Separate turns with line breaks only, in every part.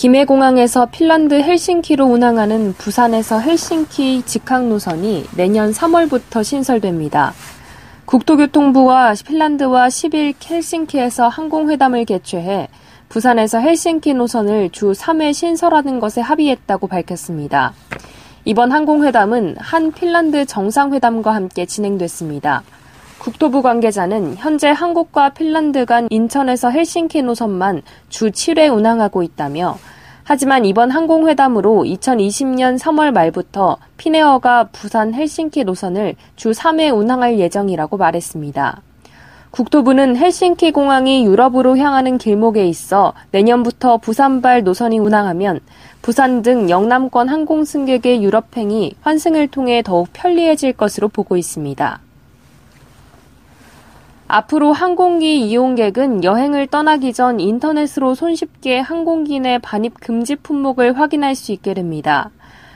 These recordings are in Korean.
김해공항에서 핀란드 헬싱키로 운항하는 부산에서 헬싱키 직항 노선이 내년 3월부터 신설됩니다. 국토교통부는 핀란드와 10일 헬싱키에서 항공회담을 개최해 부산에서 헬싱키 노선을 주 3회 신설하는 것에 합의했다고 밝혔습니다. 이번 항공회담은 한 핀란드 정상회담과 함께 진행됐습니다. 국토부 관계자는 현재 한국과 핀란드 간 인천에서 헬싱키 노선만 주 7회 운항하고 있다며 하지만 이번 항공회담으로 2020년 3월 말부터 피네어가 부산 헬싱키 노선을 주 3회 운항할 예정이라고 말했습니다. 국토부는 헬싱키 공항이 유럽으로 향하는 길목에 있어 내년부터 부산발 노선이 운항하면 부산 등 영남권 항공 승객의 유럽행이 환승을 통해 더욱 편리해질 것으로 보고 있습니다. 앞으로 항공기 이용객은 여행을 떠나기 전 인터넷으로 손쉽게 항공기 내 반입 금지 품목을 확인할 수 있게 됩니다.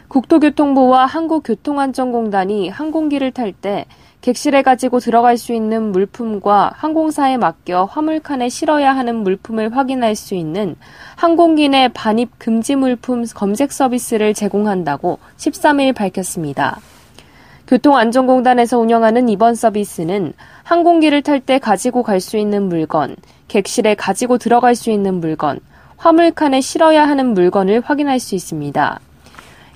국토교통부와 한국교통안전공단이 항공기를 탈 때 객실에 가지고 들어갈 수 있는 물품과 항공사에 맡겨 화물칸에 실어야 하는 물품을 확인할 수 있는 항공기 내 반입 금지 물품 검색 서비스를 제공한다고 13일 밝혔습니다. 교통안전공단에서 운영하는 이번 서비스는 항공기를 탈 때 가지고 갈 수 있는 물건, 객실에 가지고 들어갈 수 있는 물건, 화물칸에 실어야 하는 물건을 확인할 수 있습니다.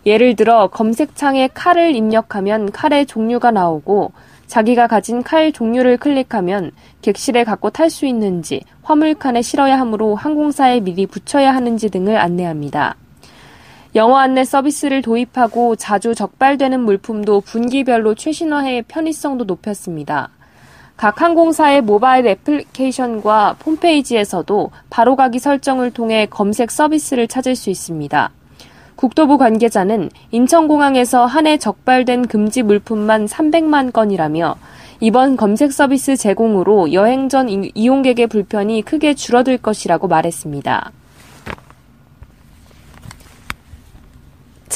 예를 들어 검색창에 칼을 입력하면 칼의 종류가 나오고 자기가 가진 칼 종류를 클릭하면 객실에 갖고 탈 수 있는지, 화물칸에 실어야 하므로 항공사에 미리 붙여야 하는지 등을 안내합니다. 영어 안내 서비스를 도입하고 자주 적발되는 물품도 분기별로 최신화해 편의성도 높였습니다. 각 항공사의 모바일 애플리케이션과 홈페이지에서도 바로가기 설정을 통해 검색 서비스를 찾을 수 있습니다. 국토부 관계자는 인천공항에서 한 해 적발된 금지 물품만 300만 건이라며 이번 검색 서비스 제공으로 여행 전 이용객의 불편이 크게 줄어들 것이라고 말했습니다.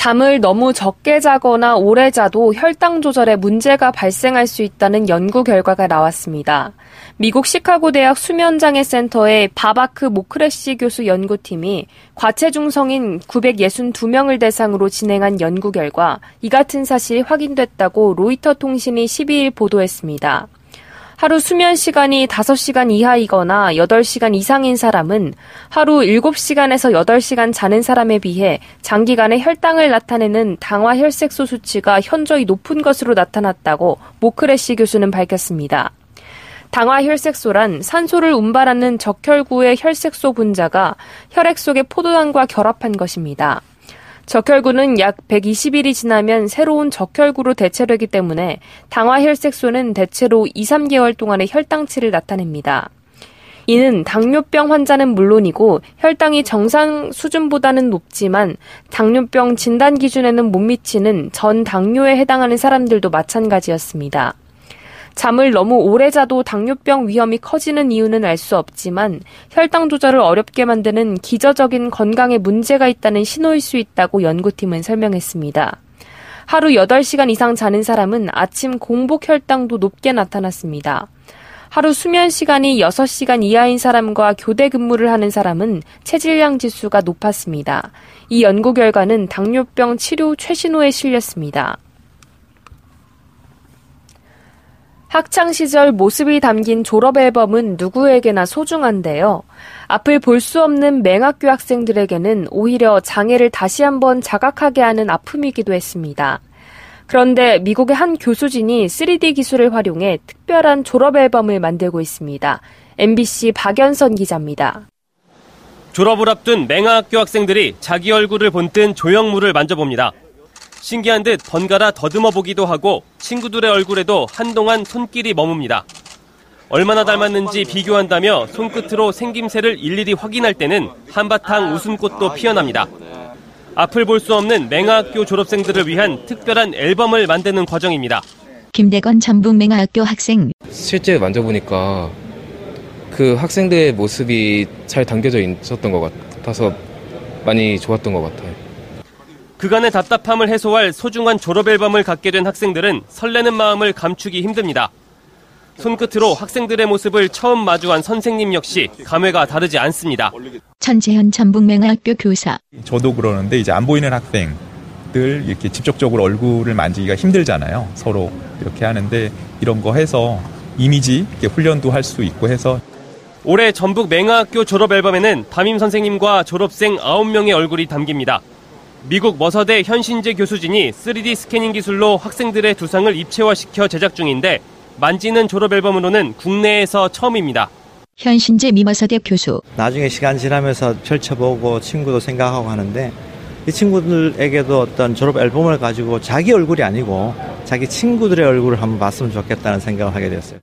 잠을 너무 적게 자거나 오래 자도 혈당 조절에 문제가 발생할 수 있다는 연구 결과가 나왔습니다. 미국 시카고 대학 수면장애 센터의 바바크 모크레시 교수 연구팀이 과체중 성인 962명을 대상으로 진행한 연구 결과 이 같은 사실이 확인됐다고 로이터 통신이 12일 보도했습니다. 하루 수면 시간이 5시간 이하이거나 8시간 이상인 사람은 하루 7시간에서 8시간 자는 사람에 비해 장기간의 혈당을 나타내는 당화 혈색소 수치가 현저히 높은 것으로 나타났다고 모크레시 교수는 밝혔습니다. 당화 혈색소란 산소를 운반하는 적혈구의 혈색소 분자가 혈액 속의 포도당과 결합한 것입니다. 적혈구는 약 120일이 지나면 새로운 적혈구로 대체되기 때문에 당화혈색소는 대체로 2, 3개월 동안의 혈당치를 나타냅니다. 이는 당뇨병 환자는 물론이고 혈당이 정상 수준보다는 높지만 당뇨병 진단 기준에는 못 미치는 전 당뇨에 해당하는 사람들도 마찬가지였습니다. 잠을 너무 오래 자도 당뇨병 위험이 커지는 이유는 알 수 없지만 혈당 조절을 어렵게 만드는 기저적인 건강에 문제가 있다는 신호일 수 있다고 연구팀은 설명했습니다. 하루 8시간 이상 자는 사람은 아침 공복 혈당도 높게 나타났습니다. 하루 수면 시간이 6시간 이하인 사람과 교대 근무를 하는 사람은 체질량 지수가 높았습니다. 이 연구 결과는 당뇨병 치료 최신호에 실렸습니다. 학창 시절 모습이 담긴 졸업 앨범은 누구에게나 소중한데요. 앞을 볼 수 없는 맹학교 학생들에게는 오히려 장애를 다시 한번 자각하게 하는 아픔이기도 했습니다. 그런데 미국의 한 교수진이 3D 기술을 활용해 특별한 졸업 앨범을 만들고 있습니다. MBC 박연선 기자입니다.
졸업을 앞둔 맹학교 학생들이 자기 얼굴을 본뜬 조형물을 만져봅니다. 신기한 듯 번갈아 더듬어 보기도 하고 친구들의 얼굴에도 한동안 손길이 머뭅니다. 얼마나 닮았는지 비교한다며 손끝으로 생김새를 일일이 확인할 때는 한바탕 웃음꽃도 피어납니다. 앞을 볼 수 없는 맹아학교 졸업생들을 위한 특별한 앨범을 만드는 과정입니다.
김대건 전북 맹아학교 학생
실제 만져보니까 그 학생들의 모습이 잘 담겨져 있었던 것 같아서 많이 좋았던 것 같아요.
그간의 답답함을 해소할 소중한 졸업 앨범을 갖게 된 학생들은 설레는 마음을 감추기 힘듭니다. 손끝으로 학생들의 모습을 처음 마주한 선생님 역시 감회가 다르지 않습니다.
천재현 전북맹아학교 교사
저도 그러는데 이제 안 보이는 학생들 이렇게 직접적으로 얼굴을 만지기가 힘들잖아요. 서로 이렇게 하는데 이런 거 해서 이미지 훈련도 할 수 있고 해서
올해 전북 맹아학교 졸업 앨범에는 담임 선생님과 졸업생 9명의 얼굴이 담깁니다. 미국 머서대 현신재 교수진이 3D 스캐닝 기술로 학생들의 두상을 입체화시켜 제작 중인데 만지는 졸업 앨범으로는 국내에서 처음입니다.
현신재 미머서대 교수
나중에 시간 지나면서 펼쳐보고 친구도 생각하고 하는데 이 친구들에게도 어떤 졸업 앨범을 가지고 자기 얼굴이 아니고 자기 친구들의 얼굴을 한번 봤으면 좋겠다는 생각을 하게 됐어요.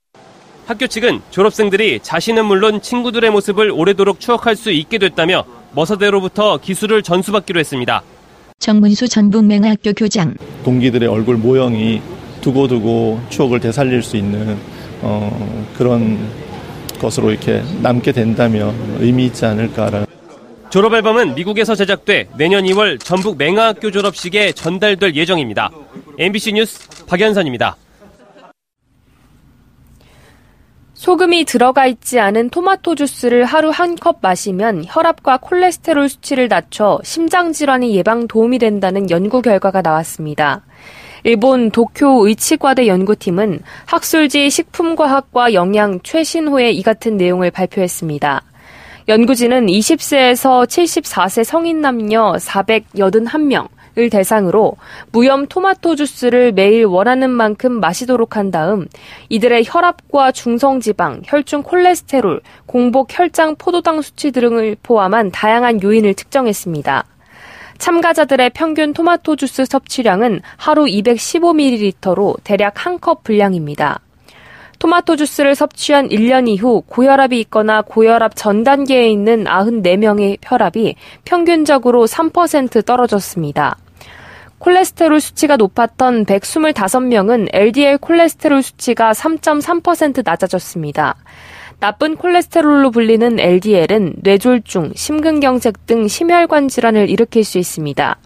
학교 측은 졸업생들이 자신은 물론 친구들의 모습을 오래도록 추억할 수 있게 됐다며 머서대로부터 기술을 전수받기로 했습니다.
정문수 전북맹아학교 교장
동기들의 얼굴 모형이 두고두고 추억을 되살릴 수 있는 어, 그런 것으로 이렇게 남게 된다면 의미 있지 않을까라는.
졸업 앨범은 미국에서 제작돼 내년 2월 전북 맹아학교 졸업식에 전달될 예정입니다. MBC 뉴스 박연선입니다.
소금이 들어가 있지 않은 토마토 주스를 하루 한 컵 마시면 혈압과 콜레스테롤 수치를 낮춰 심장 질환이 예방 도움이 된다는 연구 결과가 나왔습니다. 일본 도쿄 의치과대 연구팀은 학술지 식품과학과 영양 최신호에 이 같은 내용을 발표했습니다. 연구진은 20세에서 74세 성인 남녀 481명, 을 대상으로 무염 토마토 주스를 매일 원하는 만큼 마시도록 한 다음 이들의 혈압과 중성지방, 혈중 콜레스테롤, 공복 혈장 포도당 수치 등을 포함한 다양한 요인을 측정했습니다. 참가자들의 평균 토마토 주스 섭취량은 하루 215ml로 대략 한 컵 분량입니다. 토마토 주스를 섭취한 1년 이후 고혈압이 있거나 고혈압 전 단계에 있는 94명의 혈압이 평균적으로 3% 떨어졌습니다. 콜레스테롤 수치가 높았던 125명은 LDL 콜레스테롤 수치가 3.3% 낮아졌습니다. 나쁜 콜레스테롤로 불리는 LDL은 뇌졸중, 심근경색 등 심혈관 질환을 일으킬 수 있습니다.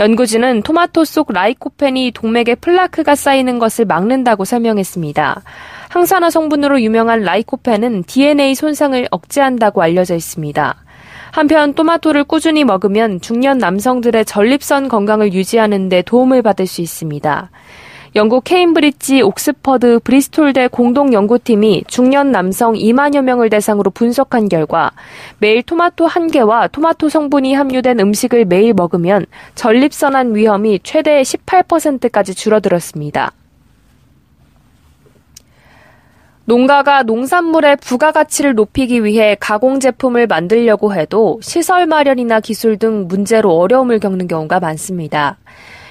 연구진은 토마토 속 라이코펜이 동맥에 플라크가 쌓이는 것을 막는다고 설명했습니다. 항산화 성분으로 유명한 라이코펜은 DNA 손상을 억제한다고 알려져 있습니다. 한편 토마토를 꾸준히 먹으면 중년 남성들의 전립선 건강을 유지하는 데 도움을 받을 수 있습니다. 영국 케임브리지 옥스퍼드 브리스톨대 공동 연구팀이 중년 남성 2만여 명을 대상으로 분석한 결과 매일 토마토 한 개와 토마토 성분이 함유된 음식을 매일 먹으면 전립선암 위험이 최대 18%까지 줄어들었습니다. 농가가 농산물의 부가가치를 높이기 위해 가공 제품을 만들려고 해도 시설 마련이나 기술 등 문제로 어려움을 겪는 경우가 많습니다.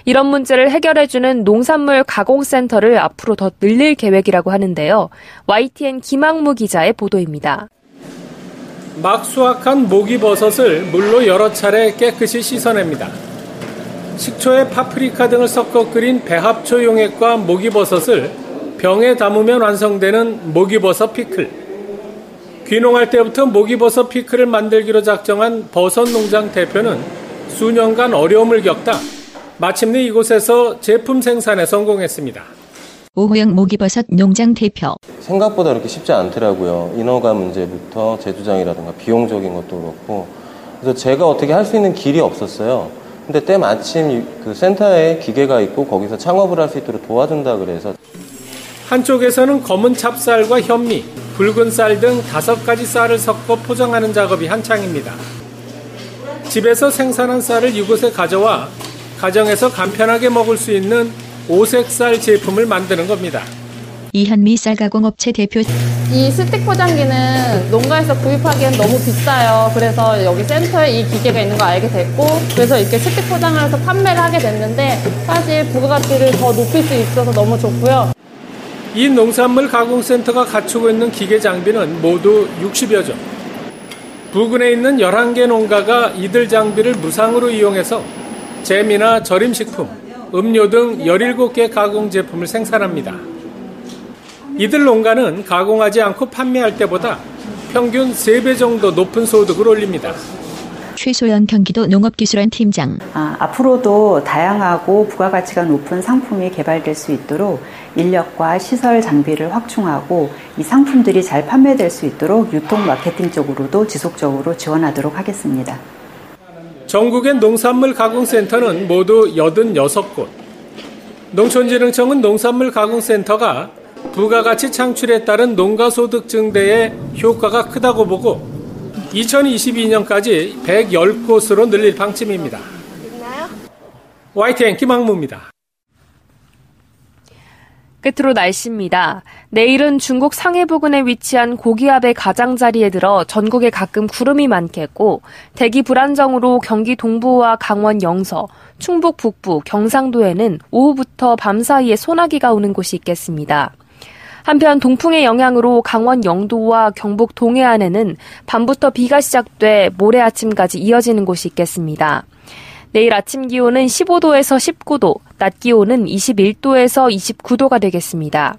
이런 문제를 해결해주는 농산물 가공센터를 앞으로 더 늘릴 계획이라고 하는데요. YTN 김학무 기자의 보도입니다.
막 수확한 목이버섯을 물로 여러 차례 깨끗이 씻어냅니다. 식초에 파프리카 등을 섞어 끓인 배합초 용액과 목이버섯을 병에 담으면 완성되는 목이버섯 피클. 귀농할 때부터 목이버섯 피클을 만들기로 작정한 버섯 농장 대표는 수년간 어려움을 겪다 마침내 이곳에서 제품 생산에 성공했습니다.
오호영 모기버섯 농장 대표.
생각보다 그렇게 쉽지 않더라고요. 인허가 문제부터 제조장이라든가 비용적인 것도 그렇고. 그래서 제가 어떻게 할 수 있는 길이 없었어요. 근데 때마침 그 센터에 기계가 있고 거기서 창업을 할 수 있도록 도와준다 그래서.
한쪽에서는 검은 찹쌀과 현미, 붉은 쌀 등 다섯 가지 쌀을 섞어 포장하는 작업이 한창입니다. 집에서 생산한 쌀을 이곳에 가져와 가정에서 간편하게 먹을 수 있는 오색쌀 제품을 만드는 겁니다.
이현미 쌀가공업체 대표
이 스틱 포장기는 농가에서 구입하기엔 너무 비싸요. 그래서 여기 센터에 이 기계가 있는 거 알게 됐고 그래서 이렇게 스틱 포장을 해서 판매를 하게 됐는데 사실 부가가치를 더 높일 수 있어서 너무 좋고요.
이 농산물 가공센터가 갖추고 있는 기계 장비는 모두 60여 종. 부근에 있는 11개 농가가 이들 장비를 무상으로 이용해서 잼이나 절임식품, 음료 등 17개 가공 제품을 생산합니다. 이들 농가는 가공하지 않고 판매할 때보다 평균 3배 정도 높은 소득을 올립니다.
최소연 경기도 농업기술원 팀장.
아, 앞으로도 다양하고 부가가치가 높은 상품이 개발될 수 있도록 인력과 시설 장비를 확충하고 이 상품들이 잘 판매될 수 있도록 유통 마케팅 쪽으로도 지속적으로 지원하도록 하겠습니다.
전국의 농산물 가공센터는 모두 86곳. 농촌진흥청은 농산물 가공센터가 부가가치 창출에 따른 농가소득 증대에 효과가 크다고 보고 2022년까지 110곳으로 늘릴 방침입니다. YTN 김학무입니다.
끝으로 날씨입니다. 내일은 중국 상해 부근에 위치한 고기압의 가장자리에 들어 전국에 가끔 구름이 많겠고 대기 불안정으로 경기 동부와 강원 영서, 충북 북부, 경상도에는 오후부터 밤 사이에 소나기가 오는 곳이 있겠습니다. 한편 동풍의 영향으로 강원 영도와 경북 동해안에는 밤부터 비가 시작돼 모레 아침까지 이어지는 곳이 있겠습니다. 내일 아침 기온은 15도에서 19도, 낮 기온은 21도에서 29도가 되겠습니다.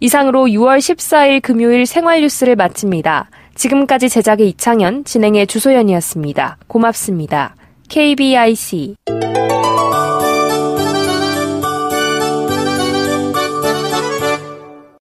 이상으로 6월 14일 금요일 생활 뉴스를 마칩니다. 지금까지 제작의 이창현, 진행의 주소연이었습니다. 고맙습니다. KBIC